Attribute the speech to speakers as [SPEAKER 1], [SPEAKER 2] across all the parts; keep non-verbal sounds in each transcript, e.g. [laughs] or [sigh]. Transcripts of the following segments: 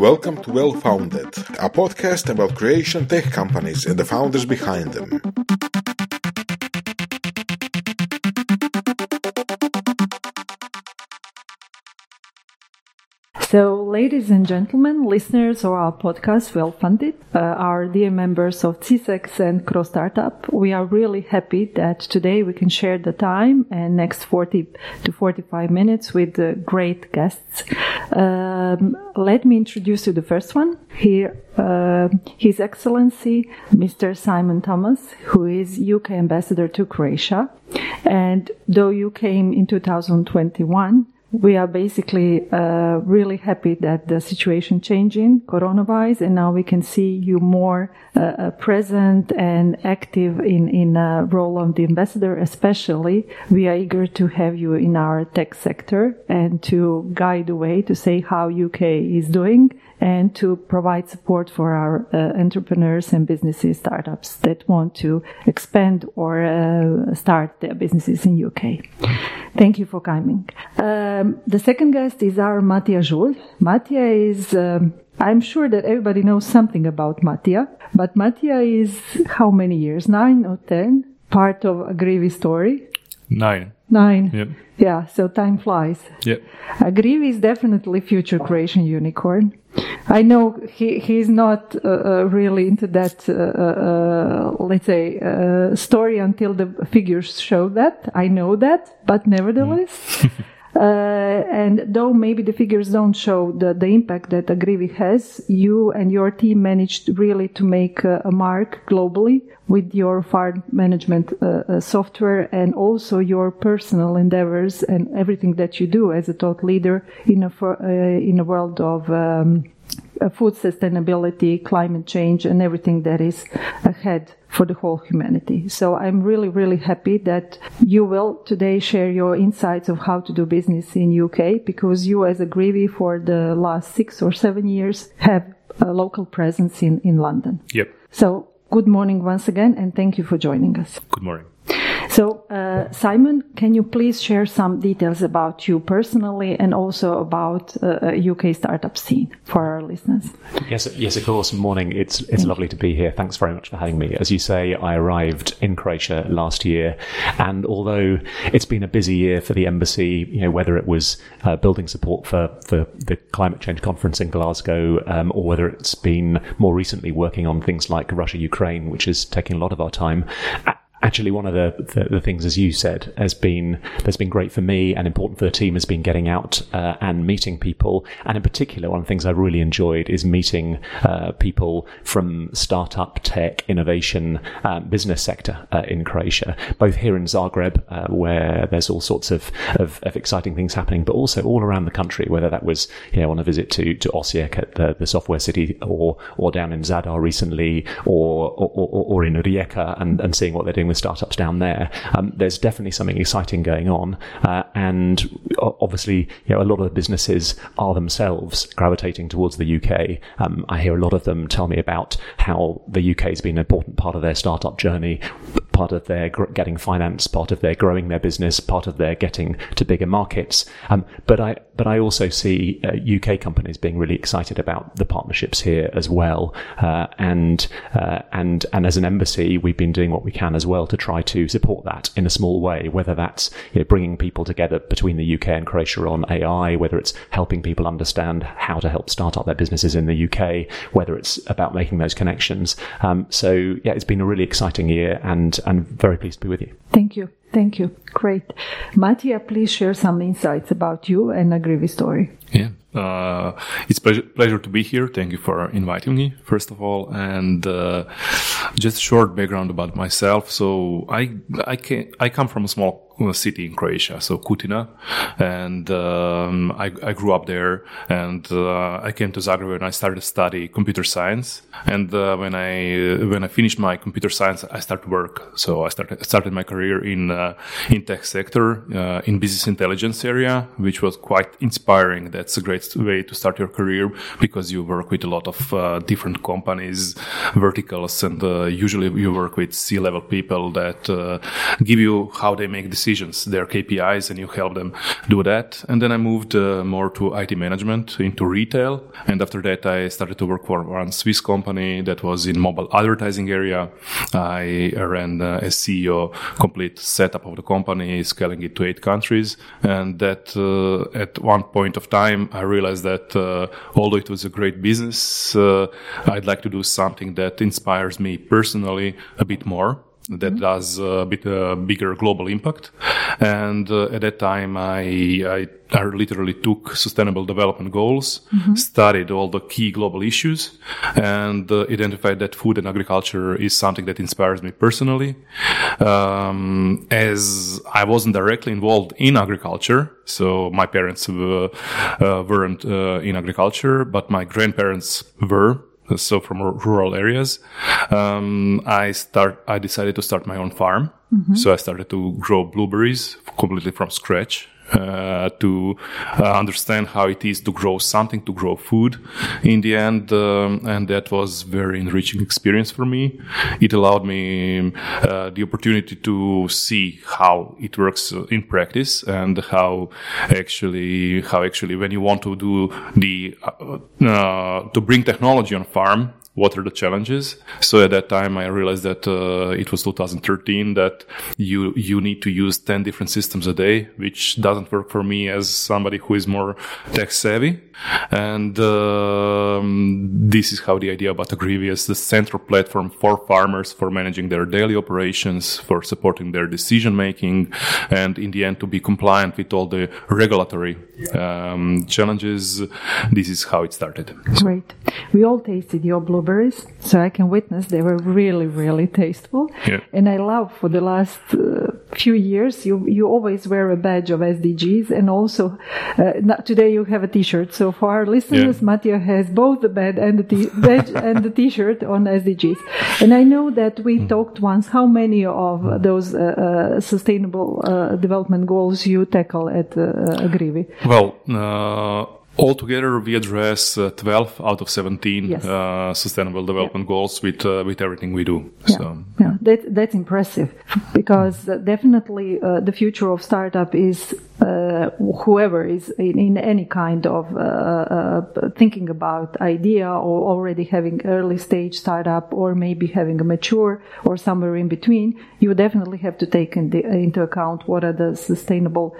[SPEAKER 1] Welcome to Well Founded, a podcast about Croatian tech companies and the founders behind them.
[SPEAKER 2] So, ladies and gentlemen, listeners of our podcast, Well Funded, uh, our dear members of CSEX and CRO Startup, we are really happy that today we can share the time and next 40 to 45 minutes with uh, great guests. Um, let me introduce you the first one. Here, uh, His Excellency, Mr. Simon Thomas, who is UK Ambassador to Croatia. And though you came in 2021, we are basically uh, really happy that the situation changing coronavirus and now we can see you more uh, uh present and active in in a role of the ambassador especially we are eager to have you in our tech sector and to guide the way to say how uk is doing and to provide support for our uh, entrepreneurs and businesses, startups that want to expand or uh, start their businesses in UK. Thank you for coming. Um, the second guest is our Matija Žulj. Matija is, um, I'm sure that everybody knows something about Matija, but Matija is how many years? Nine or ten? Part of Agrivi story?
[SPEAKER 3] Nine.
[SPEAKER 2] Nine.
[SPEAKER 3] Yep.
[SPEAKER 2] Yeah, so time flies.
[SPEAKER 3] Yep.
[SPEAKER 2] Agrivi is definitely future Croatian unicorn. I know he he's not uh, uh, really into that, uh, uh, uh let's say, uh, story until the figures show that. I know that, but nevertheless. Mm. [laughs] and though maybe the figures don't show the, the impact that Agrivi has, you and your team managed really to make a mark globally with your farm management software and also your personal endeavors and everything that you do as a thought leader in a in a world of um, uh, Uh, food sustainability, climate change, and everything that is ahead for the whole humanity. So I'm really, really happy that you will today share your insights of how to do business in UK because you as a Agrivi for the last six or seven years have a local presence in, in London.
[SPEAKER 3] Yep.
[SPEAKER 2] So good morning once again and thank you for joining us.
[SPEAKER 3] Good morning.
[SPEAKER 2] So, uh, Simon, can you please share some details about you personally and also about uh, UK uh, startup scene for our listeners?
[SPEAKER 4] Yes, yes, of course. Morning. It's it's lovely to be here. Thanks very much for having me. As you say, I arrived in Croatia last year, and although it's been a busy year for the embassy, you know, whether it was uh, building support for for the climate change conference in Glasgow, um, or whether it's been more recently working on things like Russia Ukraine, which is taking a lot of our time actually one of the, the, the, things, as you said, has been that's been great for me and important for the team has been getting out uh, and meeting people. And in particular, one of the things I really enjoyed is meeting uh, people from startup, tech, innovation, um, business sector uh, in Croatia, both here in Zagreb, uh, where there's all sorts of, of, of, exciting things happening, but also all around the country, whether that was you know on a visit to to Osijek at the, the software city, or or down in Zadar recently, or or, or, or in Rijeka and, and seeing what they're doing with startups down there. Um, there's definitely something exciting going on, uh, and obviously, you know, a lot of businesses are themselves gravitating towards the UK. Um, I hear a lot of them tell me about how the UK has been an important part of their startup journey, part of their gr- getting finance, part of their growing their business, part of their getting to bigger markets. Um, but I but I also see uh, UK companies being really excited about the partnerships here as well, uh, and uh, and and as an embassy, we've been doing what we can as well to try to support that in a small way, whether that's you know, bringing people together between the UK and Croatia on AI, whether it's helping people understand how to help start up their businesses in the UK, whether it's about making those connections. Um, so yeah, it's been a really exciting year and I'm very pleased to be with you.
[SPEAKER 2] Thank you. Thank you. Great. Matija, please share some insights about you and Agrivi story.
[SPEAKER 3] Yeah. Uh, it's pleasure, pleasure to be here. Thank you for inviting me, first of all. And uh, just a short background about myself. So I I can I come from a small city in Croatia, so Kutina, and um, I, I, grew up there. And uh, I came to Zagreb and I started to study computer science. And uh, when I when I finished my computer science, I started work. So I started started my career in uh, in tech sector uh, in business intelligence area, which was quite inspiring. That's a great way to start your career because you work with a lot of uh, different companies, verticals, and uh, usually you work with C level people that give you how they make decisions decisions, their KPIs, and you help them do that. And then I moved uh, more to IT management into retail. And after that, I started to work for one Swiss company that was in mobile advertising area. I ran uh, as CEO complete setup of the company, scaling it to eight countries. And that uh, at one point of time, I realized that uh, although it was a great business, uh, I'd like to do something that inspires me personally a bit more that mm-hmm. does a bit uh, bigger global impact. And uh, at that time, I, I, I literally took sustainable development goals, mm-hmm. studied all the key global issues, and uh, identified that food and agriculture is something that inspires me personally. Um, as I wasn't directly involved in agriculture, so my parents uh, uh, weren't uh, in agriculture, but my grandparents were [laughs] so from rural areas. Um, I start. I decided to start my own farm. Mm-hmm. So I started to grow blueberries completely from scratch uh, to uh, understand how it is to grow something, to grow food in the end. Um, and that was very enriching experience for me. It allowed me uh, the opportunity to see how it works in practice and how actually, how actually when you want to do the, uh, uh, to bring technology on farm, what are the challenges. So at that time, I realized that uh, it was 2013 that you you need to use 10 different systems a day, which doesn't work for me as somebody who is more tech savvy. And um, this is how the idea about Agrivi as, the central platform for farmers for managing their daily operations, for supporting their decision making, and in the end to be compliant with all the regulatory um, challenges. This is how it started.
[SPEAKER 2] Great. We all tasted your blueberries, so I can witness they were really, really tasteful. Yeah. And I love for the last uh, few years you you always wear a badge of SDGs, and also uh, today you have a T-shirt. So for our listeners, yeah. Matija has both the bed and the t- badge [laughs] and the T-shirt on SDGs. And I know that we mm. talked once how many of those uh, uh sustainable uh, development goals you tackle at uh, Agrivi.
[SPEAKER 3] Well. Altogether, we address uh, 12 out of 17 yes. uh, sustainable development yeah. goals with uh, with everything we do.
[SPEAKER 2] Yeah, so. yeah. That, that's impressive because definitely uh, the future of startup is uh, whoever is in, in, any kind of uh, thinking about idea or already having early stage startup or maybe having a mature or somewhere in between, you definitely have to take in the, into account what are the sustainable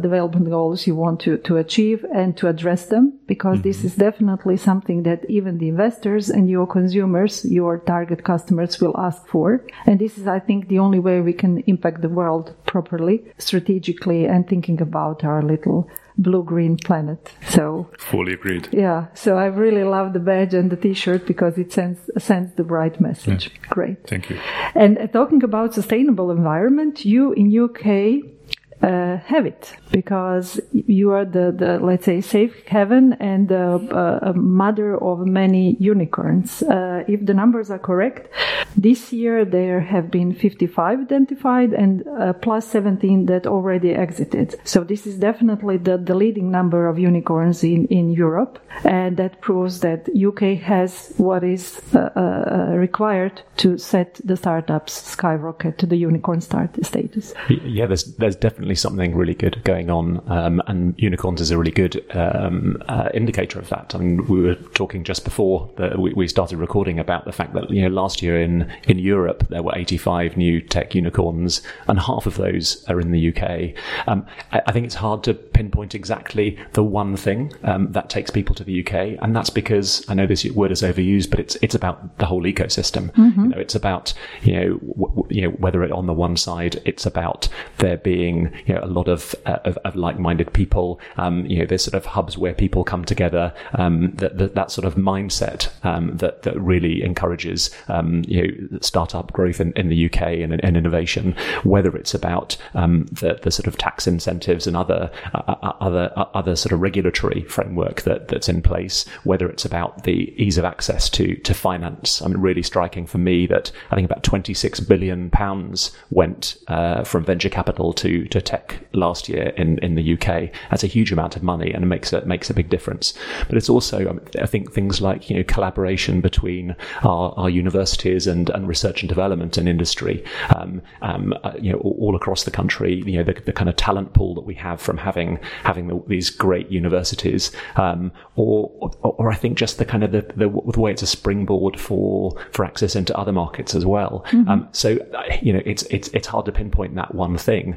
[SPEAKER 2] development goals you want to, to achieve and to address them because mm-hmm. this is definitely something that even the investors and your consumers, your target customers will ask for. And this is, I think, the only way we can impact the world properly, strategically, and thinking about our little blue green planet. So
[SPEAKER 3] fully agreed.
[SPEAKER 2] Yeah. So I really love the badge and the t-shirt because it sends sends the right message. Yeah. Great.
[SPEAKER 3] Thank you.
[SPEAKER 2] And uh, talking about sustainable environment, you in UK uh, have it because you are the, the let's say safe haven and the uh, mother of many unicorns. Uh, if the numbers are correct, this year there have been 55 identified and uh, plus 17 that already exited. So this is definitely the, the leading number of unicorns in, in Europe, and that proves that UK has what is uh, uh, required to set the startups skyrocket to the unicorn start status.
[SPEAKER 4] Yeah, there's there's definitely something really good going on, um, and unicorns is a really good um, uh, indicator of that. I mean, we were talking just before that we, we, started recording about the fact that you know last year in in Europe there were 85 new tech unicorns, and half of those are in the UK. Um, I, I, think it's hard to pinpoint exactly the one thing um, that takes people to the UK, and that's because I know this word is overused, but it's it's about the whole ecosystem. Mm-hmm. You know, it's about you know w- you know whether it on the one side it's about there being you know a lot of uh, of, of, like-minded people. Um, you know, there's sort of hubs where people come together. Um, that, that, that sort of mindset um, that that really encourages um, you know startup growth in, in the UK and, and innovation. Whether it's about um, the the sort of tax incentives and other uh, uh other uh, other sort of regulatory framework that that's in place. Whether it's about the ease of access to to finance. I mean, really striking for me that I think about 26 billion pounds went uh, from venture capital to to tech last year in, in the UK. That's a huge amount of money and it makes a, makes a big difference. But it's also, I think, things like, you know, collaboration between our, our universities and and, research and development and industry, um, um, uh, you know, all, all, across the country. You know, the, the, kind of talent pool that we have from having having the, these great universities, um, or, or, or I think just the kind of the, the, the way it's a springboard for for access into other markets as well. Mm-hmm. Um, so you know, it's it's it's hard to pinpoint that one thing.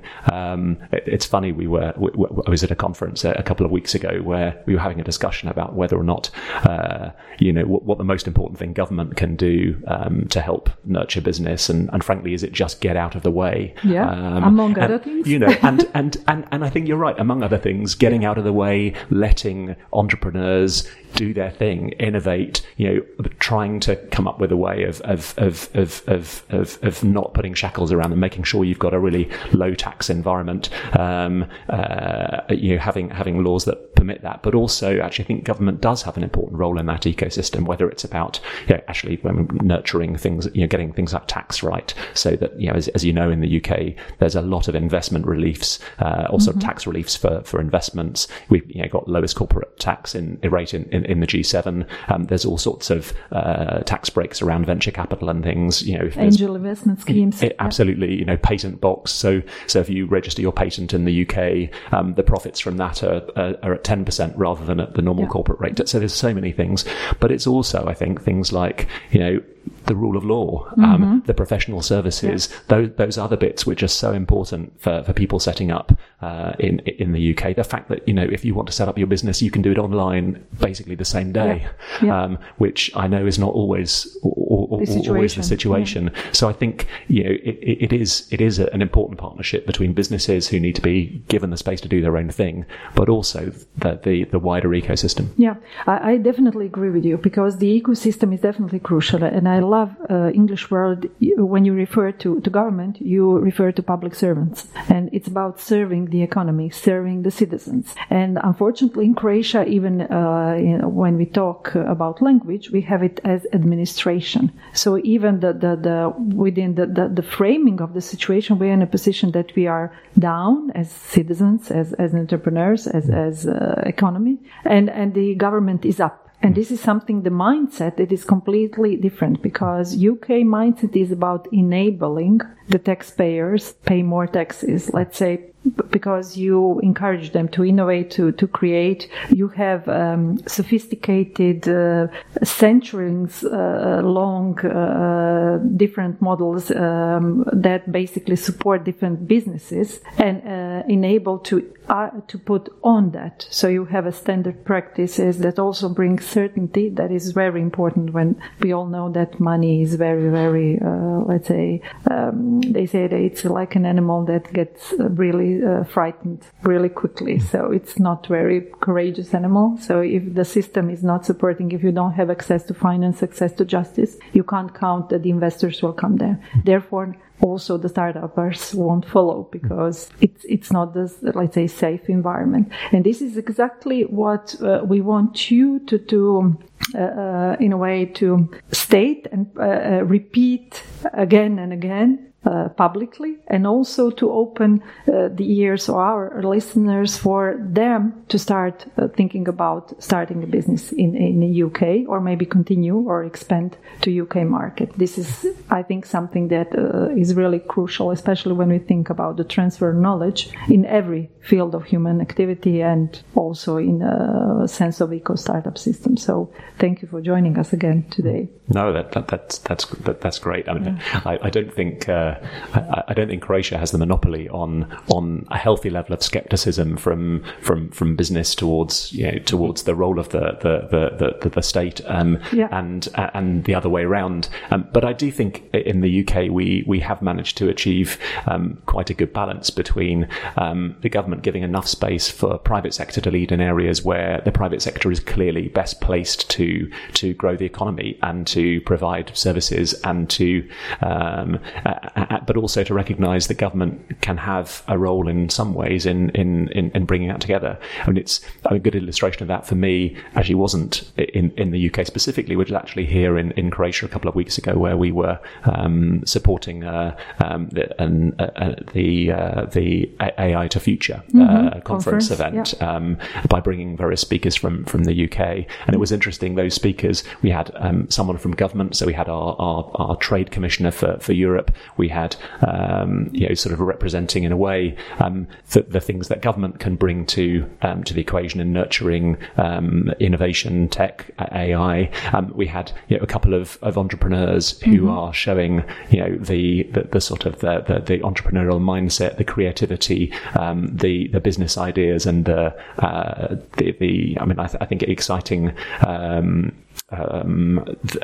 [SPEAKER 4] Um, it, it's funny. We were we, I was at a conference a, a, couple of weeks ago where we were having a discussion about whether or not uh, you know what, what, the most important thing government can do um, to help nurture business, and, and frankly, is it just get out of the way?
[SPEAKER 2] Yeah, um, among
[SPEAKER 4] and,
[SPEAKER 2] other things.
[SPEAKER 4] You know, and, [laughs] and and and I think you're right. Among other things, getting out of the way, letting entrepreneurs do their thing, innovate, you know, trying to come up with a way of, of, of, of, of, of, of not putting shackles around them, making sure you've got a really low tax environment, um, uh, you know, having, having laws that permit that. But also, actually, I think government does have an important role in that ecosystem, whether it's about, you know, actually nurturing things, you know, getting things like tax right so that, you know, as, as you know, in the UK, there's a lot of investment reliefs, uh, also mm-hmm. tax reliefs for, for investments. We've, you know, got lowest corporate tax in, rate in, in in, in the G7. Um, there's all sorts of uh, tax breaks around venture capital and things. You know,
[SPEAKER 2] angel investment schemes.
[SPEAKER 4] It, absolutely, you know, patent box. So, so if you register your patent in the UK, um, the profits from that are, are, are at ten percent rather than at the normal yeah. corporate rate. So there's so many things, but it's also, I think, things like you know the rule of law, um, mm-hmm. the professional services, yeah. those, those other bits which are so important for, for people setting up uh, in in the UK. The fact that you know if you want to set up your business, you can do it online basically the same day, yeah. Yeah. Um, which I know is not always or, or, the always the situation. So I think you know it, it is it is an important partnership between businesses who need to be given the space to do their own thing, but also the the, the wider ecosystem.
[SPEAKER 2] Yeah, I, I definitely agree with you because the ecosystem is definitely crucial, and I love uh, English word when you refer to, to government, you refer to public servants, and it's about serving the economy, serving the citizens. And unfortunately, in Croatia, even uh, Uh, when we talk uh, about language, we have it as administration. So even the, the, the within the, the, the framing of the situation, we're in a position that we are down as citizens, as, as entrepreneurs, as, mm. as uh, economy, and, and the government is up and mm. this is something, the mindset that is completely different because UK mindset is about enabling the taxpayers pay more taxes. Let's say because you encourage them to innovate, to, to create. You have um, sophisticated, uh, centuries uh, long, uh, different models um, that basically support different businesses and uh, enable to uh, to put on that. So you have a standard practices that also brings certainty. That is very important when we all know that money is very, very, uh, let's say, um, they say that it's like an animal that gets really uh, frightened really quickly. So it's not very courageous animal. So if the system is not supporting, if you don't have access to finance, access to justice, you can't count that the investors will come there. Therefore, also the startups won't follow because it's it's not this let's say safe environment and this is exactly what uh, we want you to do uh, uh, in a way to state and uh, uh, repeat again and again uh, publicly and also to open uh, the ears of our listeners for them to start uh, thinking about starting a business in, in the UK or maybe continue or expand to UK market. This is, I think, something that uh, is really crucial, especially when we think about the transfer of knowledge in every field of human activity and also in a sense of eco startup system. So thank you for joining us again today.
[SPEAKER 4] No, that, that that's that's that, that's great. I mean, yeah. I, I, don't think uh, I, I, don't think Croatia has the monopoly on on a healthy level of skepticism from from from business towards you know towards the role of the the the, the, the state um, yeah. and and the other way around. Um, but I do think in the UK we we have managed to achieve um, quite a good balance between um, the government government giving enough space for private sector to lead in areas where the private sector is clearly best placed to to grow the economy and to provide services and to um, uh, but also to recognise that government can have a role in some ways in in, in, in bringing that together. I mean, it's a good illustration of that for me. Actually, wasn't in in the UK specifically, which is actually here in, in Croatia a couple of weeks ago, where we were um, supporting uh, um, the uh, uh, the, uh, the AI to Future mm-hmm. conference, conference, event yeah. Um, by bringing various speakers from from the UK, and it was interesting. Those speakers, we had um, someone from government, so we had our, our, our trade commissioner for, for Europe. We had um, you know sort of representing in a way um, the, the, things that government can bring to um, to the equation in nurturing um, innovation, tech, AI. Um, we had you know, a couple of, of entrepreneurs who mm-hmm. are showing you know the, the, the sort of the, the, the, entrepreneurial mindset, the creativity, the the business ideas, and the uh, the, the I mean I, th- I think exciting um, um,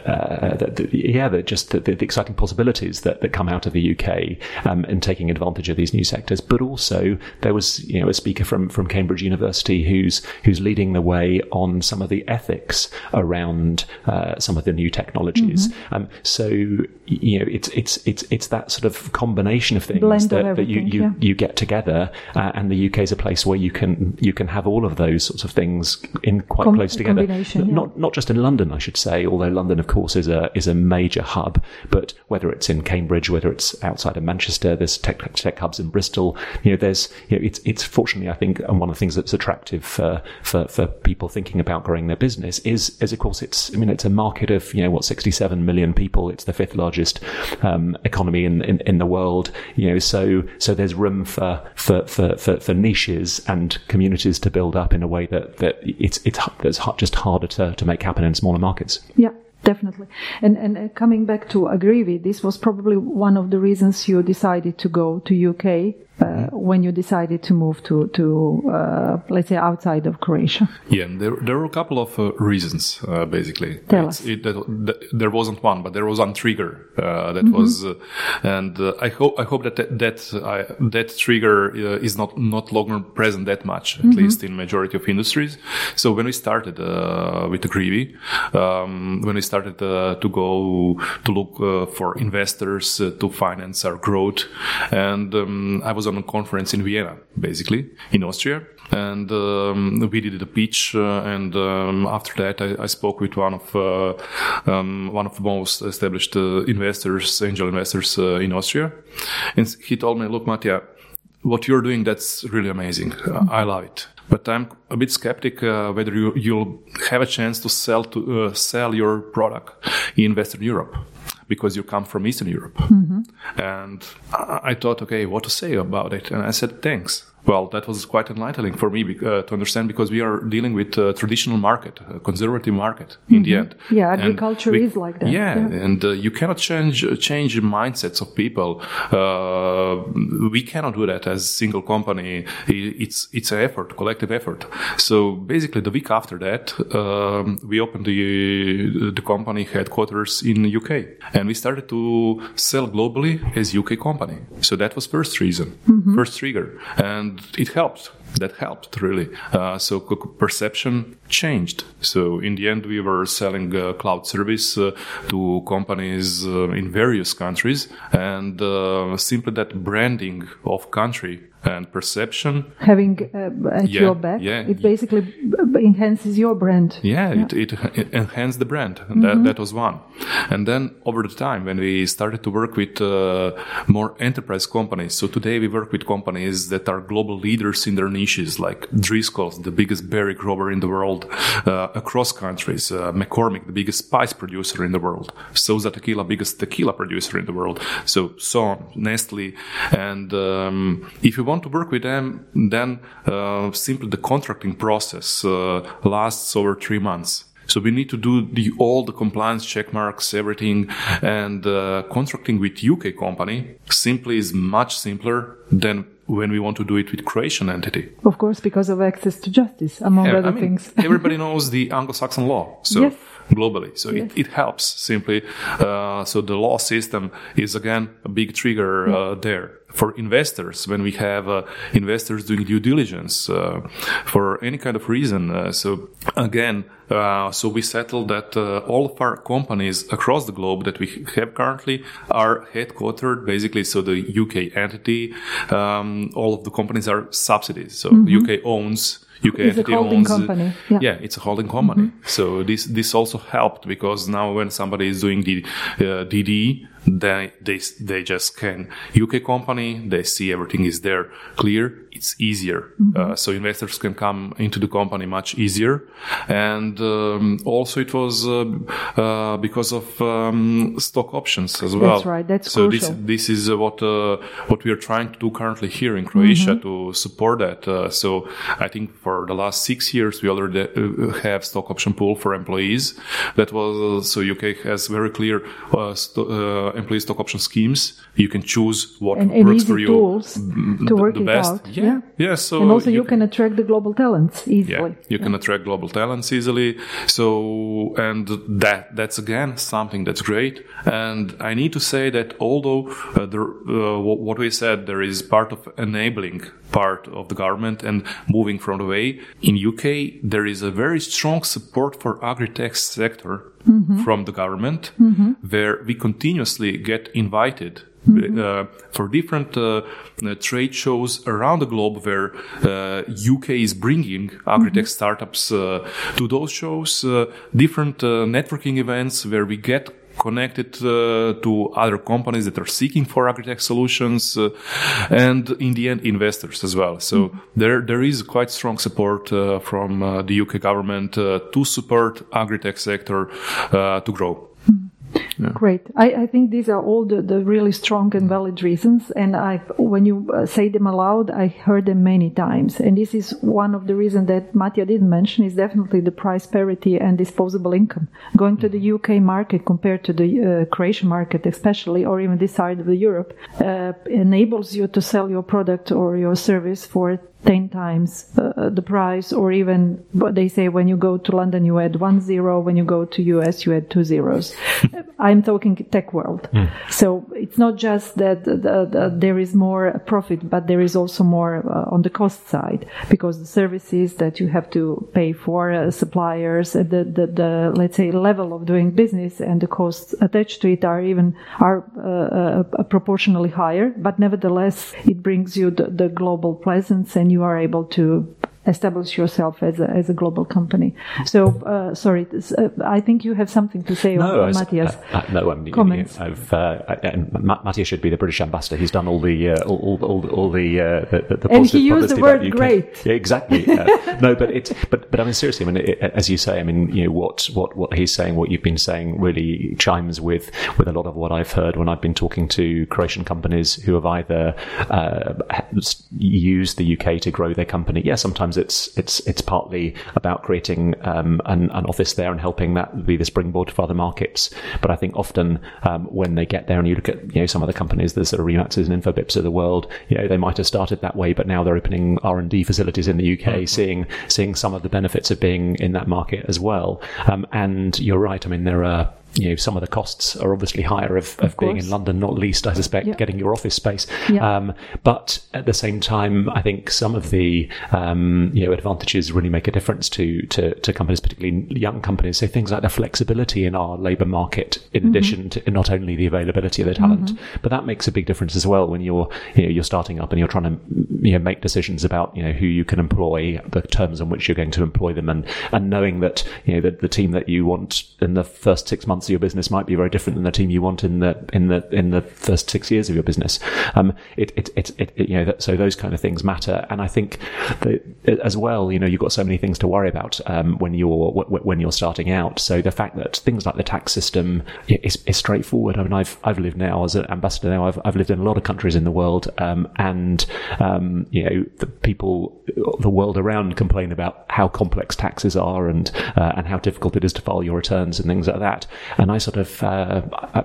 [SPEAKER 4] uh, the, the, yeah, the, just the, the, exciting possibilities that, that come out of the UK um, in taking advantage of these new sectors. But also, there was you know a speaker from, from Cambridge University who's who's leading the way on some of the ethics around uh, some of the new technologies. Mm-hmm. Um, so you know, it's it's it's it's that sort of combination of things that, that you you, yeah. you get together, uh, and the UK is a place where you can you can have all of those sorts of things in quite Com- close together. Yeah. Not not just in London I should say, although London, of course, is a is a major hub. But whether it's in Cambridge, whether it's outside of Manchester, there's tech, tech hubs in Bristol. You know, there's you know, it's it's fortunately, I think, one of the things that's attractive for for, for people thinking about growing their business is is of course it's I mean it's a market of you know what 67 million people. It's the fifth largest um, economy in, in in the world. You know, so so there's room for for, for for for niches and communities to build up in a way that that it's it's that's just harder to to make happen in smaller markets.
[SPEAKER 2] Yeah, definitely. And and uh, coming back to Agrivi, this was probably one of the reasons you decided to go to UK uh, when you decided to move to to uh, let's say outside of Croatia?
[SPEAKER 3] Yeah, there there were a couple of uh, reasons uh, basically.
[SPEAKER 2] Tell us.
[SPEAKER 3] It, that, there wasn't one, but there was one trigger uh, that mm-hmm. was, uh, and I hope I hope that that that, that trigger is not not longer present that much, at mm-hmm. least in majority of industries. So when we started with the Agrivi, um, when we started to go to look for investors to finance our growth, and um, I was was on a conference in Vienna, basically in Austria, and um, we did a pitch. Uh, and um, after that, I, I, spoke with one of uh, um, one of the most established uh, investors, angel investors in Austria, and he told me, "Look, Matija, what you're doing that's really amazing. I love it." But I'm a bit skeptic uh, whether you, will have a chance to sell to uh, sell your product in Western Europe because you come from Eastern Europe. Mm-hmm. And I, I thought, okay, what to say about it? And I said, thanks. Well, that was quite enlightening for me uh, to understand because we are dealing with a traditional market, a conservative market in mm-hmm. the end.
[SPEAKER 2] Yeah, agriculture we, is like that.
[SPEAKER 3] Yeah, yeah. and uh, you cannot change change mindsets of people. Uh, we cannot do that as a single company. It's it's an effort, collective effort. So basically, the week after that, um, we opened the the company headquarters in the UK, and we started to sell globally as UK company. So that was first reason, mm-hmm. first trigger, and it helped that helped really. Uh, so perception changed. So in the end, we were selling uh, cloud service uh, to companies uh, in various countries, and uh, simply that branding of country and perception
[SPEAKER 2] having uh, at yeah, your back yeah. it basically enhances your brand
[SPEAKER 3] yeah, yeah. It, it, it, enhanced the brand mm-hmm. that, that was one and then over the time when we started to work with more enterprise companies so today we work with companies that are global leaders in their niches like Driscoll's, the biggest berry grower in the world, uh, across countries, uh, McCormick, the biggest spice producer in the world, Sauza Tequila, biggest tequila producer in the world, so so on, Nestle, and um, if you want to work with them, then uh, simply the contracting process uh, lasts over three months. So we need to do the all the compliance check marks, everything, and uh, contracting with UK company simply is much simpler than when we want to do it with Croatian entity.
[SPEAKER 2] Of course, because of access to justice, among yeah, other I mean, things. [laughs]
[SPEAKER 3] everybody knows the Anglo-Saxon law, so yes. globally, so yes. it, it helps simply. Uh, so the law system is again a big trigger uh, there for investors when we have uh, investors doing due diligence uh, for any kind of reason. Uh, so again, uh, so we settled that uh, all of our companies across the globe that we have currently are headquartered basically. So the UK entity, um, all of the companies are subsidies. So
[SPEAKER 2] Mm-hmm.
[SPEAKER 3] UK owns. UK
[SPEAKER 2] It's a
[SPEAKER 3] entity
[SPEAKER 2] holding
[SPEAKER 3] owns.
[SPEAKER 2] company, yeah.
[SPEAKER 3] yeah, it's a holding company. So this this also helped because now when somebody is doing the uh, DD, they they they just scan UK company. They see everything is there clear. It's easier, uh, so investors can come into the company much easier. And um, also it was uh, uh, because of um, stock options as well.
[SPEAKER 2] That's right, that's
[SPEAKER 3] so this
[SPEAKER 2] crucial.
[SPEAKER 3] this is uh, what uh, what we are trying to do currently here in Croatia to support that. Uh, so I think for the last six years we already have stock option pool for employees. That was uh, so UK has very clear uh, uh, employee stock option schemes. You can choose what
[SPEAKER 2] And, and
[SPEAKER 3] works for you.
[SPEAKER 2] tools to work
[SPEAKER 3] the
[SPEAKER 2] it
[SPEAKER 3] best.
[SPEAKER 2] out.
[SPEAKER 3] Yeah, yeah. So
[SPEAKER 2] and also you,
[SPEAKER 3] can
[SPEAKER 2] can attract the global talents easily.
[SPEAKER 3] yeah, you can attract global talents easily. So, and that that's again something that's great. And I need to say that although uh, the, uh, what we said, there is part of enabling part of the government and moving from the way. In UK, there is a very strong support for agri-tech sector from the government, where we continuously get invited uh, for different uh, uh, trade shows around the globe where uh, UK is bringing agri-tech startups uh, to those shows, uh, different uh, networking events where we get connected uh, to other companies that are seeking for agri-tech solutions uh, and in the end investors as well. So there there is quite strong support uh, from uh, the UK government uh, to support agri-tech sector uh, to grow
[SPEAKER 2] Great. I, I think these are all the, the really strong and valid reasons. And I, when you uh, say them aloud, I heard them many times. And this is one of the reasons that Matija didn't mention is definitely the price parity and disposable income. Going to the UK market compared to the uh, Croatian market, especially, or even this side of Europe, uh, enables you to sell your product or your service for 10 times uh, the price or even what they say when you go to london you add one zero when you go to us you add two zeros. [laughs] I'm talking tech world. So it's not just that the, the, there is more profit but there is also more uh, on the cost side because the services that you have to pay for uh, suppliers uh, the, the, the let's say level of doing business and the costs attached to it are even are uh, uh, proportionally higher. But nevertheless it brings you the, the global presence and you are able to establish yourself as a, as a global company. So, uh, sorry, this, uh, I think you have something to say
[SPEAKER 4] No,
[SPEAKER 2] on Matthias.
[SPEAKER 4] uh, uh, no, I mean, you-
[SPEAKER 2] Comments.
[SPEAKER 4] I've, uh, Matthias should be the British ambassador. He's done all the uh, all, all, all, all the, uh, the, the,
[SPEAKER 2] And he used the word great.
[SPEAKER 4] Yeah, exactly. Uh, [laughs] no, but it's but but I mean seriously. I mean, it, as you say, I mean, you know what what what he's saying, what you've been saying, really chimes with with a lot of what I've heard when I've been talking to Croatian companies who have either uh, used the UK to grow their company. Yeah, sometimes it's it's it's partly about creating um, an, an office there and helping that be the springboard for other markets. But I think often um, when they get there and you look at you know some of the companies, the sort of Rimacs and Infobips of the world, you know they might have started that way, but now they're opening R and D facilities in the UK, seeing seeing some of the benefits of being in that market as well. Um, and you're right. I mean there are you know, some of the costs are obviously higher of, of, being in. London, not least, I suspect,
[SPEAKER 2] Yeah.
[SPEAKER 4] getting your office space.
[SPEAKER 2] Yeah.
[SPEAKER 4] Um, but at the same time, I think some of the um, you know advantages really make a difference to, to to companies, particularly young companies. So things like the flexibility in our labour market, in
[SPEAKER 2] Mm-hmm.
[SPEAKER 4] addition to not only the availability of the talent, but that makes a big difference as well when you're you know you're starting up and you're trying to you know make decisions about you know who you can employ, the terms on which you're going to employ them, and and knowing that you know the, the team that you want in the first six months of your business might be very different than the team you want in the in the in the first six years of your business. Um, it, it, it, it, you know so those kind of things matter, and I think as well, you know, you've got so many things to worry about um, when you're when you're starting out. So the fact that things like the tax system is, is straightforward. I mean, I've I've lived now as an ambassador now. I've I've lived in a lot of countries in the world, um, and um, you know, the people the world around complain about how complex taxes are and uh, and how difficult it is to file your returns and things like that. And I sort of, uh, I,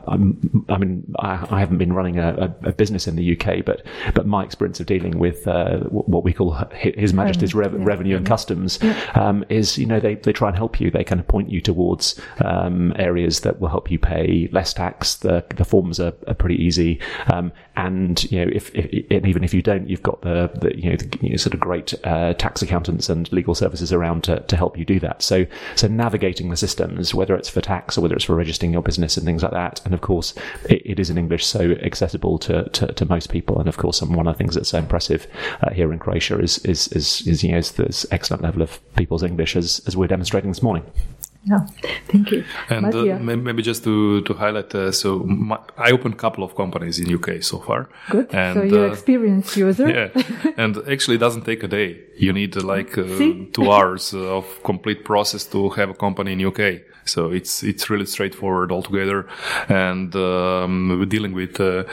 [SPEAKER 4] I, mean, I, I, haven't been running a, a, business in the UK, but but my experience of dealing with uh, what we call His Majesty's Rev- yeah. Revenue and Customs um, is, you know, they, they try and help you. They kind of point you towards um, areas that will help you pay less tax. The the forms are, are pretty easy, um, and you know, if, if, even if you don't, you've got the, the you know, the, you know sort of great uh, tax accountants and legal services around to, to help you do that. So so navigating the systems, whether it's for tax or whether it's for registering your business and things like that, and of course it, it is in English, so accessible to, to, to, most people. And of course, one of the things that's so impressive uh, here in Croatia is is is, is you know is this excellent level of people's English as as we're demonstrating this morning.
[SPEAKER 2] Yeah, thank you.
[SPEAKER 3] And uh, maybe just to to highlight, uh, so my, I opened a couple of companies in UK so far.
[SPEAKER 2] Good. And, so you're uh, experienced user. [laughs]
[SPEAKER 3] Yeah, and actually, it doesn't take a day. You need uh, like uh, two hours of complete process to have a company in UK. So it's it's really straightforward altogether, and um, dealing with uh,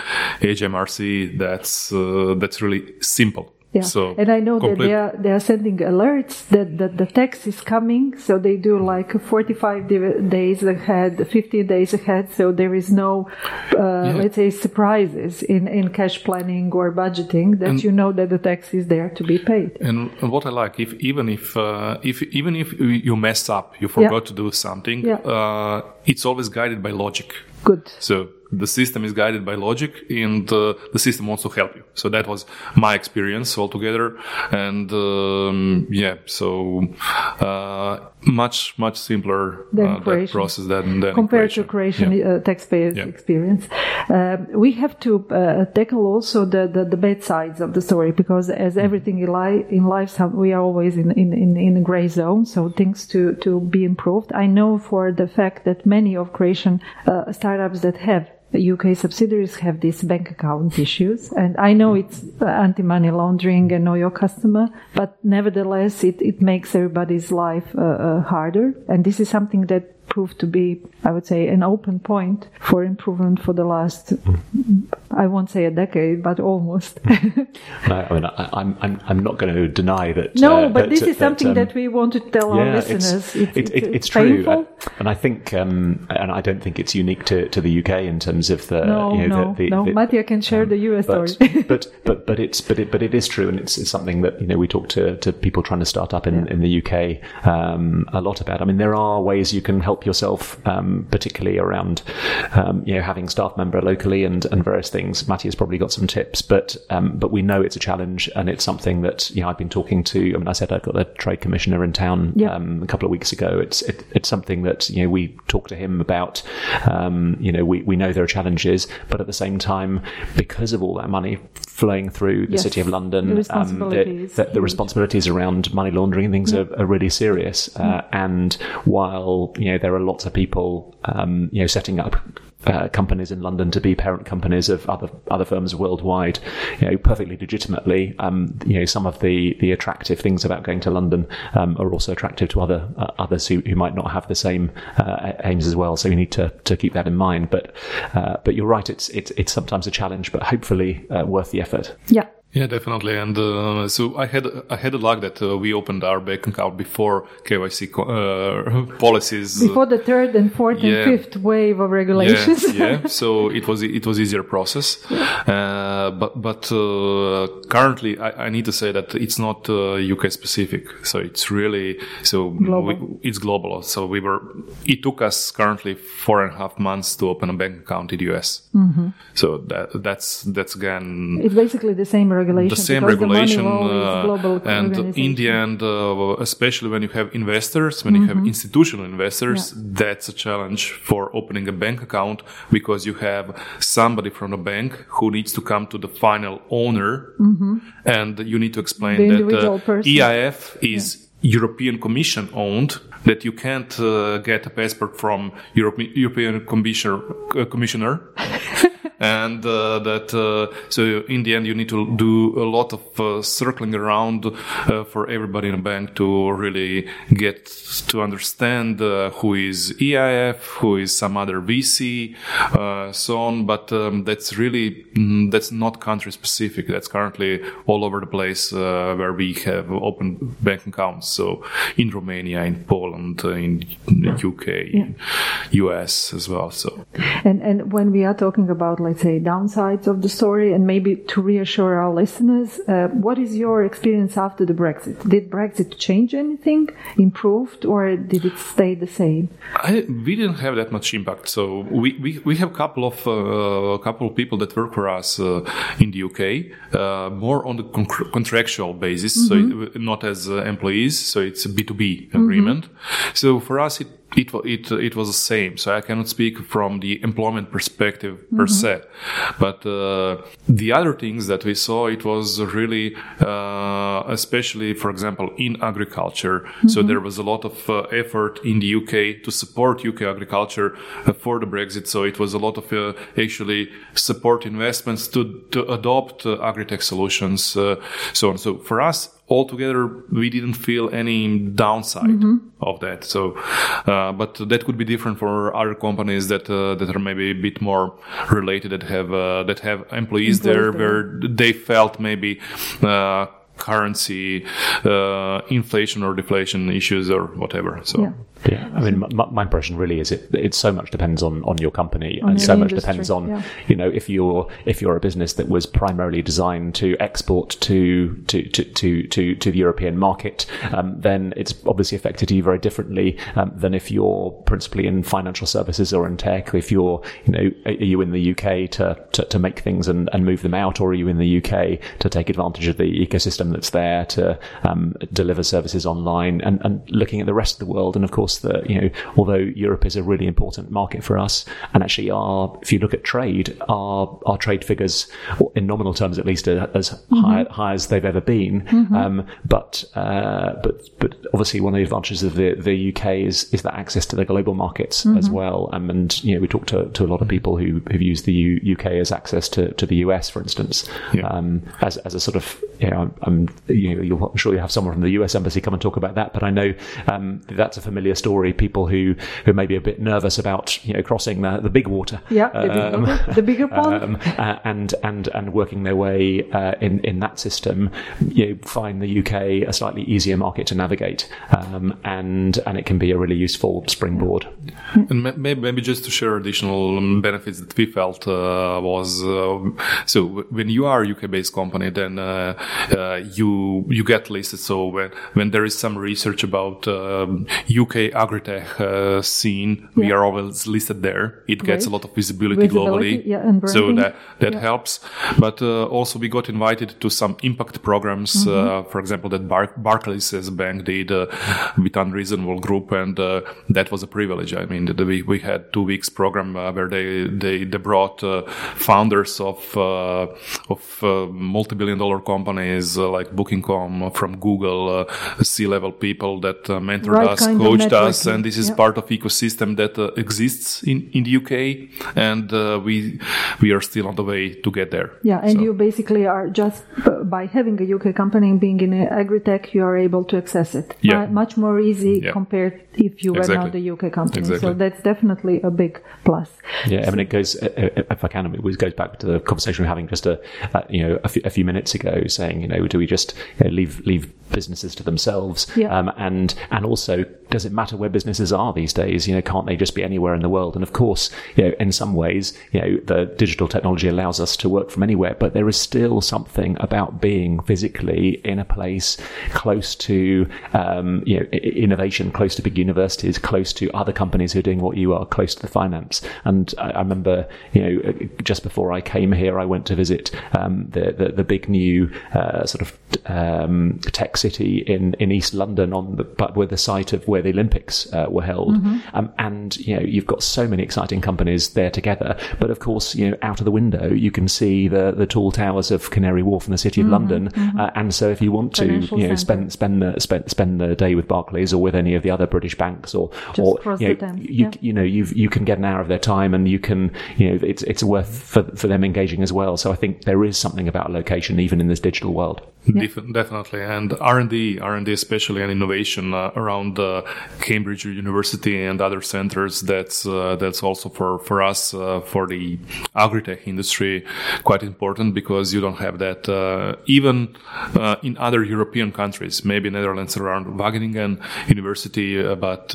[SPEAKER 3] HMRC, that's that's really simple
[SPEAKER 2] yeah. So and I know complete... that they are they are sending alerts that, that the tax is coming. So they do like 45 days ahead, 50 days ahead. So there is no, uh, yeah. let's say, surprises in, in cash planning or budgeting that and, you know that the tax is there to be paid.
[SPEAKER 3] And, and what I like, if even if uh, if even if you mess up, you forgot yeah. to do something, uh, it's always guided by logic.
[SPEAKER 2] Good.
[SPEAKER 3] So the system is guided by logic and uh, the system wants to help you. So that was my experience altogether. And um, yeah, so uh, much, much simpler uh, that process than, than
[SPEAKER 2] compared to Croatian yeah. Uh, taxpayers yeah. experience. Um, we have to uh, tackle also the, the, the, bad sides of the story because as mm-hmm. everything in life, in life we are always in, in, in, in a gray zone. So things to, to be improved. I know for the fact that many of Croatian uh, startups that have UK subsidiaries have these bank account issues. And I know it's anti-money laundering and know your customer, but nevertheless, it, it makes everybody's life uh, uh, harder. And this is something that proved to be, I would say, an open point for improvement for the last, I won't say a decade, but almost. [laughs]
[SPEAKER 4] no, I mean, I, am I'm, I'm not going to deny that.
[SPEAKER 2] No, uh, but that, this is that, something um, that we want to tell yeah, our listeners.
[SPEAKER 4] It's, it's, it, it, it's, it's true. And, and, I think, um, and I don't think it's unique to, to the UK in terms of the.
[SPEAKER 2] No,
[SPEAKER 4] you
[SPEAKER 2] know, no,
[SPEAKER 4] the, the,
[SPEAKER 2] no.
[SPEAKER 4] The,
[SPEAKER 2] Matija can share um, the US
[SPEAKER 4] but,
[SPEAKER 2] story. [laughs]
[SPEAKER 4] but, but, but it's, but it, but it is true. And it's, it's something that, you know, we talk to, to people trying to start up in, yeah. in the UK, um, a lot about. I mean, there are ways you can help yourself, um, particularly around, um, you know, having staff member locally and, and various things. Matty has probably got some tips, but um, but we know it's a challenge and it's something that you know I've been talking to. I mean, I said I've got the trade commissioner in town yeah. um, a couple of weeks ago. It's it, it's something that you know we talk to him about. Um, you know, we we know there are challenges, but at the same time, because of all that money flowing through the yes. city of London,
[SPEAKER 2] the responsibilities,
[SPEAKER 4] um, the, the, the, responsibilities around money laundering and things yeah. are, are, really serious. Uh, and while you know there are lots of people um, you know setting up uh, companies in London to be parent companies of other other firms worldwide, you know, perfectly legitimately. Um, you know, some of the the attractive things about going to London um, are also attractive to other uh, others who, who might not have the same uh, aims as well. So you need to, to keep that in mind. But uh, but you're right, it's it's it's sometimes a challenge, but hopefully uh, worth the effort.
[SPEAKER 2] Yeah.
[SPEAKER 3] Yeah, definitely. And uh, so I had I had a luck that uh, we opened our bank account before KYC uh, [laughs] policies.
[SPEAKER 2] Before the third and fourth yeah. and fifth wave of regulations.
[SPEAKER 3] Yeah, yeah. [laughs] so it was it was easier process. Uh, but but uh, currently, I, I, need to say that it's not UK uh, specific. So it's really so
[SPEAKER 2] global.
[SPEAKER 3] We, it's global. So we were. It took us currently four and a half months to open a bank account in the US. Mm-hmm. So that that's that's again.
[SPEAKER 2] It's basically the same regulation.
[SPEAKER 3] The same regulation, uh, and in the end, uh, especially when you have investors, when mm-hmm. you have mm-hmm. institutional investors, yeah. that's a challenge for opening a bank account because you have somebody from the bank who needs to come to the final owner, mm-hmm. and you need to explain
[SPEAKER 2] the
[SPEAKER 3] that
[SPEAKER 2] uh,
[SPEAKER 3] EIF is. Yeah. European Commission owned that you can't uh, get a passport from Europe, European Commissioner, uh, Commissioner [laughs] and uh, that uh, so in the end you need to do a lot of uh, circling around uh, for everybody in a bank to really get to understand uh, who is EIF, who is some other VC, uh, so on. But um, that's really mm, that's not country specific. That's currently all over the place where we have open bank accounts. So in Romania, in Poland in UK, yeah. US as well. So,
[SPEAKER 2] and and when we are talking about let's say downsides of the story, and maybe to reassure our listeners, uh, what is your experience after the Brexit? Did Brexit change anything, improved, or did it stay the same?
[SPEAKER 3] I, we didn't have that much impact. So we we, we have a couple of uh, a couple of people that work for us uh, in the UK, uh, more on the con- contractual basis, mm-hmm. so it, not as uh, employees. So it's a B two B agreement. Mm-hmm. So for us, it it it it was the same. So I cannot speak from the employment perspective per mm-hmm. se, but uh, the other things that we saw, it was really, uh, especially for example in agriculture. Mm-hmm. So there was a lot of uh, effort in the UK to support UK agriculture uh, for the Brexit. So it was a lot of uh, actually support investments to to adopt uh, agri-tech solutions, so on. So for us, altogether we didn't feel any downside mm-hmm. of that so uh, but that could be different for other companies that uh, that are maybe a bit more related that have uh, that have employees there where they felt maybe uh, currency uh, inflation or deflation issues or whatever so
[SPEAKER 4] yeah. Yeah, I mean, my, my, impression really is it. It so much depends on, on your company, on and so much industry, depends on yeah. you know if you're if you're a business that was primarily designed to export to to to to to, to the European market, um, then it's obviously affected you very differently um, than if you're principally in financial services or in tech. If you're you know are you in the UK to to, to make things and, and move them out, or are you in the UK to take advantage of the ecosystem that's there to um, deliver services online and, and looking at the rest of the world, and of course course, that you know, although Europe is a really important market for us, and actually, our if you look at trade, our our trade figures, in nominal terms at least, are as mm-hmm. high, high, as they've ever been. Mm-hmm. Um, but uh, but but obviously, one of the advantages of the, the UK is is that access to the global markets mm-hmm. as well. Um, and you know, we talked to, to a lot of people who have used the U- UK as access to, to the US, for instance, yeah. um, as as a sort of you know, I'm, you know, I'm sure you have someone from the US embassy come and talk about that. But I know um, that's a familiar story. People who who may be a bit nervous about you know crossing the, the big water,
[SPEAKER 2] yeah, the, big um, water, the bigger [laughs] pond, um,
[SPEAKER 4] uh, and and and working their way uh, in in that system, you know, find the UK a slightly easier market to navigate, um, and and it can be a really useful springboard.
[SPEAKER 3] And maybe, maybe just to share additional um, benefits that we felt uh, was uh, so when you are a UK based company, then uh, uh, you you get listed. So when when there is some research about um, Agritech uh, scene, yeah. we are always listed there. It gets a lot of visibility, visibility globally,
[SPEAKER 2] yeah,
[SPEAKER 3] so that that yeah. helps. But uh, also we got invited to some impact programs. Mm-hmm. for example, that Bar- Barclays as a bank did with Unreasonable Group, and that was a privilege. I mean, we we had two weeks program where they they they brought founders of of multi billion dollar companies uh, like Booking.com from Google, uh, C-level people that uh, mentored right us, coached us, and this is part of ecosystem that uh, exists in, in the UK, and uh, we we are still on the way to get there.
[SPEAKER 2] Yeah, and so. you basically are just by having a UK company and being in agri-tech, you are able to access it. Yeah. much more easy yeah. compared if you were exactly. not a UK company. Exactly. So that's definitely a big plus.
[SPEAKER 4] Yeah, I mean, it goes, uh, if I can, it goes back to the conversation we're having just a, you know, a few, a few minutes ago, saying, you know, do we just you know, leave leave businesses to themselves?
[SPEAKER 2] Yeah.
[SPEAKER 4] Um, and and also, does it matter where businesses are these days? You know, can't they just be anywhere in the world? And of course, you know, in some ways, you know, the digital technology allows us to work from anywhere, but there is still something about being physically in a place close to, um, you know, innovation, close to big universities, close to other companies who are doing what you are, close to the finance. And I, I remember, you know, just before I came here, I went to visit um, the, the, the big new uh, sort of um, tech city in, in East London on the but where the site of where the Olympics uh, were held. Mm-hmm. Um, and you know you've got so many exciting companies there together. But of course, you know out of the window you can see the the tall towers of Canary Wharf and the City of mm-hmm. London. Mm-hmm. Uh, and so if you want Financial to you know spend spend the spend spend the day with Barclays or with any of the other British banks or
[SPEAKER 2] Just
[SPEAKER 4] or you know, you, yeah. you know you you can get an hour of their time and you can you know it's it's worth for for them engaging as well. So I think there is something about location even in this digital world.
[SPEAKER 3] Def- definitely, and R and D, R and D, especially and innovation uh, around uh, Cambridge University and other centers. That's uh, that's also for for us uh, for the agri-tech industry quite important because you don't have that uh, even uh, in other European countries, maybe Netherlands around Wageningen University, but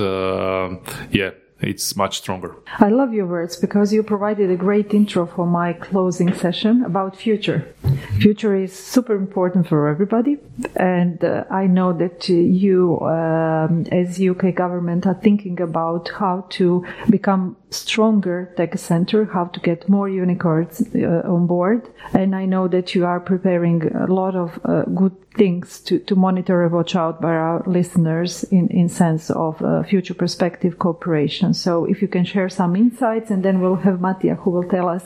[SPEAKER 3] yeah, it's much stronger.
[SPEAKER 2] I love your words because you provided a great intro for my closing session about future. Future is super important for everybody, and uh, I know that you, um, as UK government, are thinking about how to become stronger tech center, how to get more unicorns uh, on board, and I know that you are preparing a lot of uh, good things to, to monitor and watch out by our listeners in, in sense of uh, future perspective cooperation. So if you can share some insights and then we'll have Matija who will tell us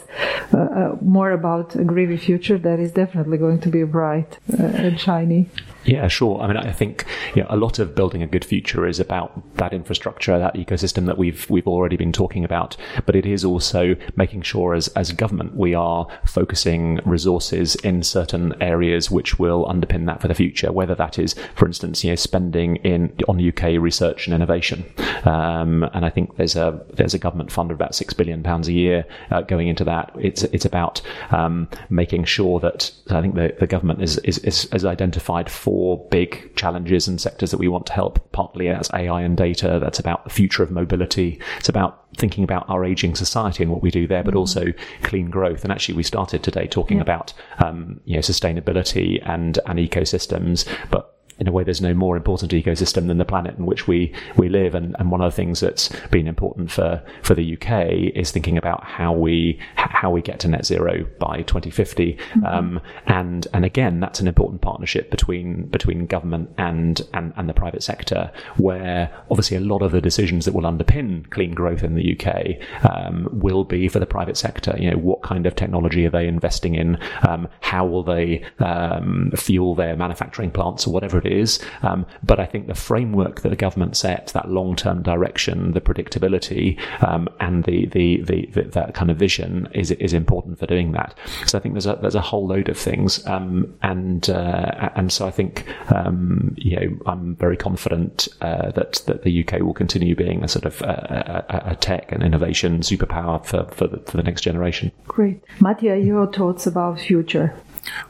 [SPEAKER 2] uh, uh, more about a Agrivi future that is definitely going to be bright uh, and shiny.
[SPEAKER 4] Yeah, sure. I mean, I think you know, a lot of building a good future is about that infrastructure, that ecosystem that we've we've already been talking about. But it is also making sure, as as government, we are focusing resources in certain areas which will underpin that for the future. Whether that is, for instance, you know, spending in on UK research and innovation. Um, and I think there's a there's a government fund of about six billion pounds a year uh, going into that. It's it's about um, making sure that I think the, the government is, is is, identified for four big challenges and sectors that we want to help. Partly as AI and data. That's about the future of mobility. It's about thinking about our aging society and what we do there, but mm-hmm. also clean growth. And actually, we started today talking yeah. about um, you know sustainability and and ecosystems, but in a way, there's no more important ecosystem than the planet in which we, we live. And, and one of the things that's been important for, for the UK is thinking about how we, how we get to net zero by 2050. Mm-hmm. Um, and, and again, that's an important partnership between, between government and, and, and the private sector, where obviously a lot of the decisions that will underpin clean growth in the UK, um, will be for the private sector. You know, what kind of technology are they investing in? Um, how will they, um, fuel their manufacturing plants or whatever it is? Um, but I think the framework that the government sets, that long term direction, the predictability, um, and the, the, the, the, that kind of vision is is important for doing that. So I think there's a there's a whole load of things, um, and uh, and so I think um, you know I'm very confident uh, that that the UK will continue being a sort of a, a, a tech and innovation superpower for for the, for the next generation.
[SPEAKER 2] Great, Matija, your thoughts about future?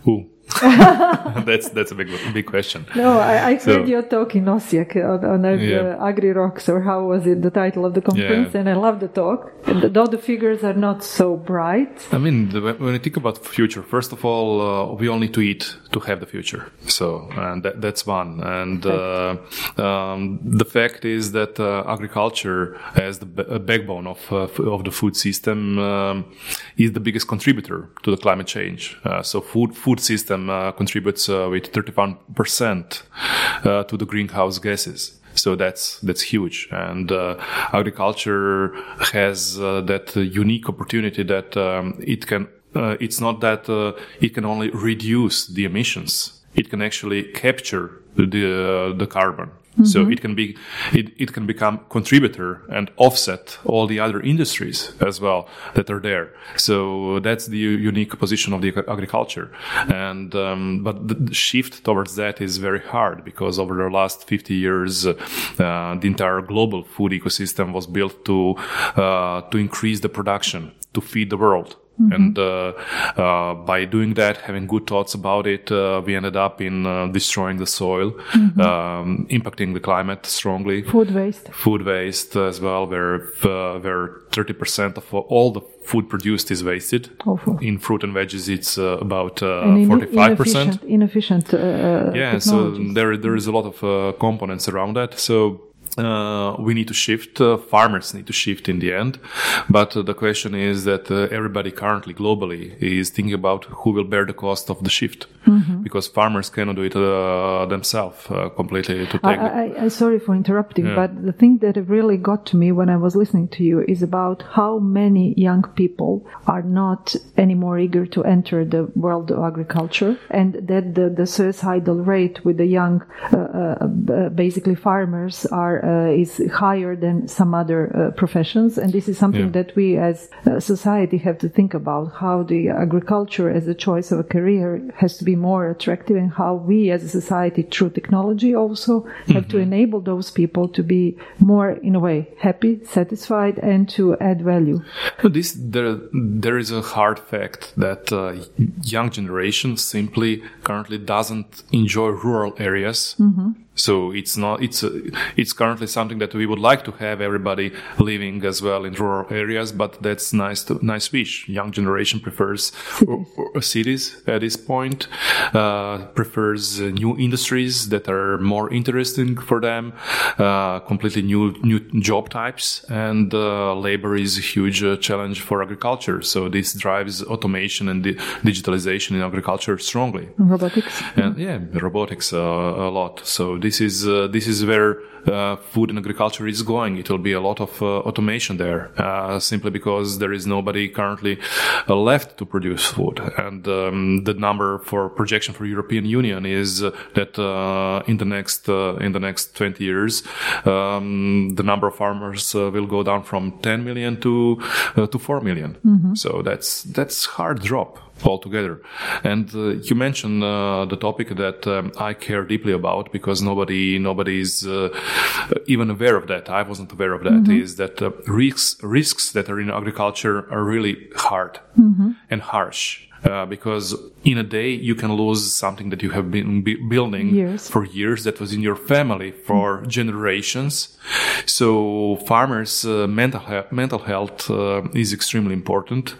[SPEAKER 3] Ooh, [laughs] that's that's a big big question.
[SPEAKER 2] No, I, I so, heard your talk in Osijek on, on uh, yeah. Agri Rocks, or how was it the title of the conference? Yeah. And I love the talk. And though the figures are not so bright.
[SPEAKER 3] I mean, the, when you think about the future, first of all, uh, we all need to eat to have the future. So, and that, that's one. And uh, um, the fact is that uh, agriculture, as the b- backbone of uh, of the food system, um, is the biggest contributor to the climate change. Uh, so, food food system uh, contributes uh, with 31% uh, to the greenhouse gases. So that's that's huge, and uh, agriculture has uh, that unique opportunity that um, it can. Uh, it's not that it can only reduce the emissions; it can actually capture the the carbon. Mm-hmm. So it can be, it, it can become contributor and offset all the other industries as well that are there. So that's the unique position of the agriculture. And, um, but the shift towards that is very hard because over the last 50 years, uh, the entire global food ecosystem was built to, uh, to increase the production to feed the world. Mm-hmm. And uh, uh, by doing that, having good thoughts about it, uh, we ended up in uh, destroying the soil, mm-hmm. um, impacting the climate strongly.
[SPEAKER 2] Food waste.
[SPEAKER 3] Food waste as well, where uh, where thirty percent of all the food produced is wasted.
[SPEAKER 2] Awful.
[SPEAKER 3] In fruit and veggies, it's uh, about forty-five percent.
[SPEAKER 2] Inefficient. inefficient
[SPEAKER 3] yeah, so there there is a lot of components around that. So uh, we need to shift. Uh, farmers need to shift in the end. But uh, the question is that uh, everybody currently globally is thinking about who will bear the cost of the shift mm-hmm. because farmers cannot do it uh, themselves uh, completely. To take
[SPEAKER 2] I, I, I, sorry for interrupting, yeah. but the thing that really got to me when I was listening to you is about how many young people are not anymore eager to enter the world of agriculture and that the, the suicidal rate with the young, basically farmers are is higher than some other uh, professions, and this is something
[SPEAKER 3] Yeah.
[SPEAKER 2] that we as a society have to think about how the agriculture as a choice of a career has to be more attractive, and how we as a society, through technology, also have to enable those people to be more, in a way, happy, satisfied, and to add value.
[SPEAKER 3] This there there is a hard fact that uh, young generation simply currently doesn't enjoy rural areas. So it's not it's uh, it's currently something that we would like to have everybody living as well in rural areas, but that's nice to nice wish. Young generation prefers [laughs] cities, cities at this point, uh, prefers uh, new industries that are more interesting for them, uh, completely new new job types, and uh, labor is a huge uh, challenge for agriculture. So this drives automation and di- digitalization in agriculture strongly.
[SPEAKER 2] Robotics.
[SPEAKER 3] And yeah, robotics uh, a lot. So this is uh, this is where food and agriculture is going. It will be a lot of uh, automation there, uh, simply because there is nobody currently uh, left to produce food. And um, the number for projection for European Union is uh, that uh, in the next uh, in the next 20 years, um, the number of farmers uh, will go down from 10 million to uh, to 4 million. So that's that's hard drop altogether. And uh, you mentioned uh, the topic that um, I care deeply about because nobody nobody is uh, Uh, even aware of that. I wasn't aware of that. Mm-hmm. Is that uh, risks risks that are in agriculture are really hard mm-hmm. and harsh. Uh, because in a day you can lose something that you have been building
[SPEAKER 2] Years.
[SPEAKER 3] for years that was in your family for generations. So farmers' uh, mental he- mental health uh, is extremely important.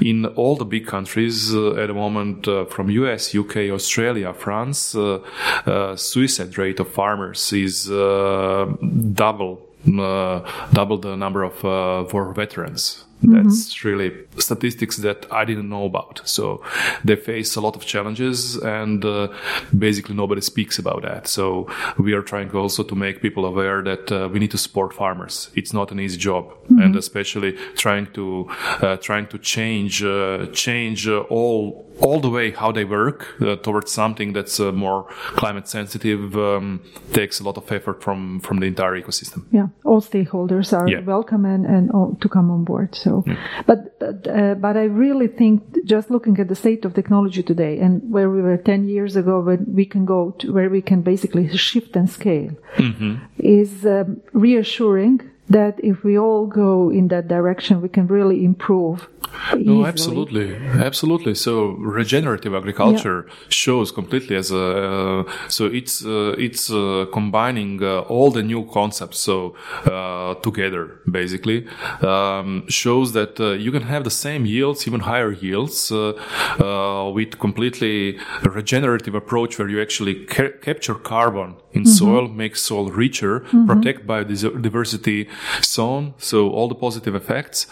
[SPEAKER 3] In all the big countries uh, at the moment, uh, from US, UK, Australia, France, uh, uh, suicide rate of farmers is uh, double. Uh, double the number of uh, war veterans. That's really statistics that I didn't know about. So they face a lot of challenges, and uh, basically nobody speaks about that. So we are trying also to make people aware that uh, we need to support farmers. It's not an easy job, and especially trying to uh, trying to change uh, change uh, all all the way how they work uh, towards something that's uh, more climate sensitive um, takes a lot of effort from from the entire ecosystem.
[SPEAKER 2] Yeah, all stakeholders are
[SPEAKER 3] Yeah.
[SPEAKER 2] welcome and, and all, to come on board. So, but but, uh, but I really think just looking at the state of technology today and where we were ten years ago, when we can go to where we can basically shift and scale, is um, reassuring that if we all go in that direction, we can really improve.
[SPEAKER 3] No,
[SPEAKER 2] easily.
[SPEAKER 3] absolutely, absolutely. So regenerative agriculture shows completely as a uh, so it's uh, it's uh, combining uh, all the new concepts so uh, together basically um, shows that uh, you can have the same yields, even higher yields, uh, uh, with completely regenerative approach where you actually ca- capture carbon in soil, make soil richer, protect biodiversity zone, so all the positive effects.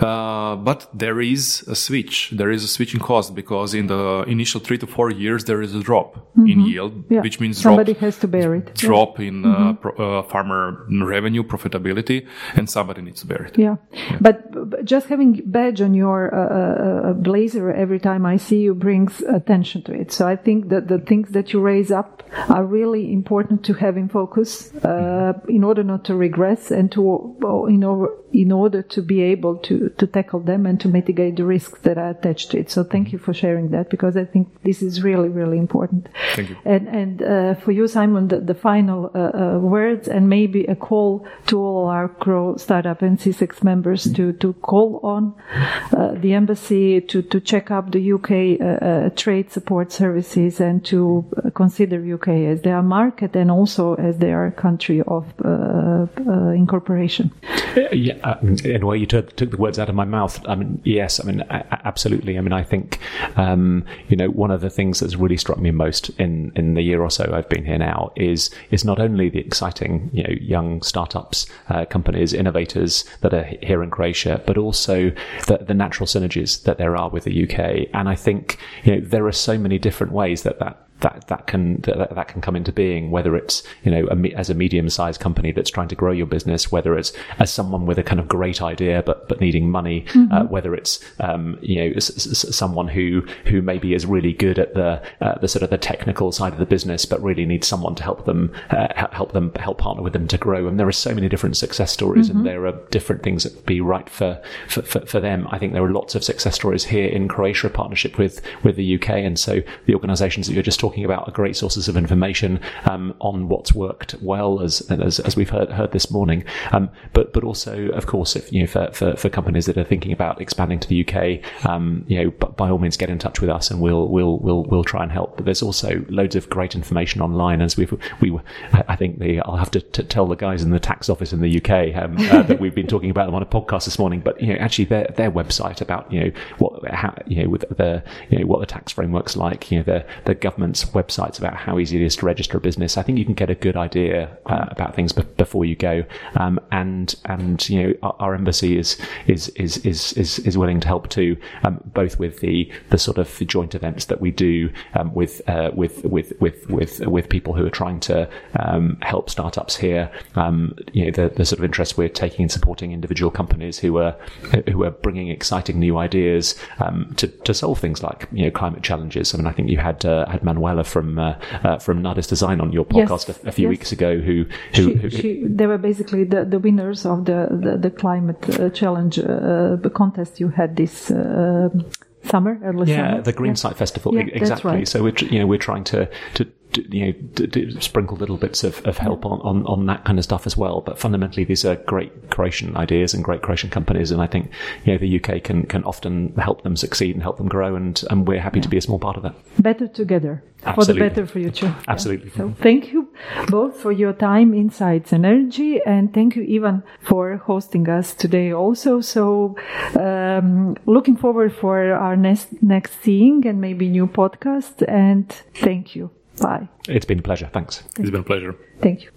[SPEAKER 3] Uh, but there is a switch. There is a switching cost because in the initial three to four years there is a drop in yield,
[SPEAKER 2] Yeah.
[SPEAKER 3] which means
[SPEAKER 2] somebody
[SPEAKER 3] drop
[SPEAKER 2] has to bear it. Yeah.
[SPEAKER 3] drop in uh, pro- uh, farmer revenue profitability, and somebody needs to bear it.
[SPEAKER 2] Yeah, but, but just having badge on your uh, uh, blazer every time I see you brings attention to it. So I think that the things that you raise up are really important to have in focus uh, in order not to regress and to in order in order to be able to to tackle them and to mitigate the risks that are attached to it. So thank you for sharing that because I think this is really really important.
[SPEAKER 3] Thank you.
[SPEAKER 2] And and uh, for you, Simon, the, the final uh, uh, words and maybe a call to all our CRO Startup and C6 members to to call on uh, the embassy to to check up the UK uh, uh, trade support services and to consider UK as their market and also as their country of uh, uh, incorporation.
[SPEAKER 4] Yeah, uh, in a way, you took, took the words out of my mouth. I mean, yes, I mean, a- absolutely. I mean, I think, um, you know, one of the things that's really struck me most in, in the year or so I've been here now is is not only the exciting, you know, young startups, uh, companies, innovators that are here in Croatia, but also the, the natural synergies that there are with the UK. And I think, you know, there are so many different ways that that that that can that, that can come into being. Whether it's you know a, as a medium sized company that's trying to grow your business, whether it's as someone with a kind of great idea but but needing money, mm-hmm. uh, whether it's um, you know s- s- someone who who maybe is really good at the uh, the sort of the technical side of the business, but really needs someone to help them uh, help them help partner with them to grow. And there are so many different success stories, mm-hmm. and there are different things that would be right for, for, for for them. I think there are lots of success stories here in Croatia, partnership with with the UK, and so the organisations that you're just talking about are great sources of information um, on what's worked well, as as, as we've heard heard this morning. Um, but but also, of course, if you know for, for, for companies that are thinking about expanding to the UK, um, you know, by all means, get in touch with us, and we'll we'll we'll we'll try and help. But there's also loads of great information online, as we've we I think the I'll have to t- tell the guys in the tax office in the UK um, uh, [laughs] that we've been talking about them on a podcast this morning. But you know, actually, their their website about you know what how you know with the you know what the tax framework's like, you know the the government's websites about how easy it is to register a business. I think you can get a good idea uh, about things b- before you go. Um, and and you know our, our, embassy is is is is is, is willing to help too, um, both with the the sort of joint events that we do um, with uh, with with with with with people who are trying to um, help startups here. Um, you know the, the sort of interest we're taking in supporting individual companies who are who are bringing exciting new ideas um, to to solve things like you know climate challenges. I mean, I think you had uh, had Manuela from uh, uh, from Nardis Design on your podcast yes, a, a, few yes. weeks ago, who who,
[SPEAKER 2] she,
[SPEAKER 4] who,
[SPEAKER 2] she, they were basically the, the winners of the the, the climate uh, challenge uh, contest you had this. Uh, summer,
[SPEAKER 4] early yeah, summer. the Green yeah. Site Festival, yeah, exactly. Right. So we're you know we're trying to to you know, d- d- sprinkle little bits of, of help on, on, on that kind of stuff as well. But fundamentally, these are great Croatian ideas and great Croatian companies, and I think you know the UK can can often help them succeed and help them grow, and and we're happy yeah. to be a small part of that.
[SPEAKER 2] Better together Absolutely. for the better future.
[SPEAKER 4] Absolutely.
[SPEAKER 2] Yeah. So thank you both for your time, insights, and energy, and thank you Ivan for hosting us today also. So um, looking forward for our next next seeing and maybe new podcast. And thank you. Bye.
[SPEAKER 4] It's been a pleasure. Thanks.
[SPEAKER 3] It's been a pleasure.
[SPEAKER 2] Thank you.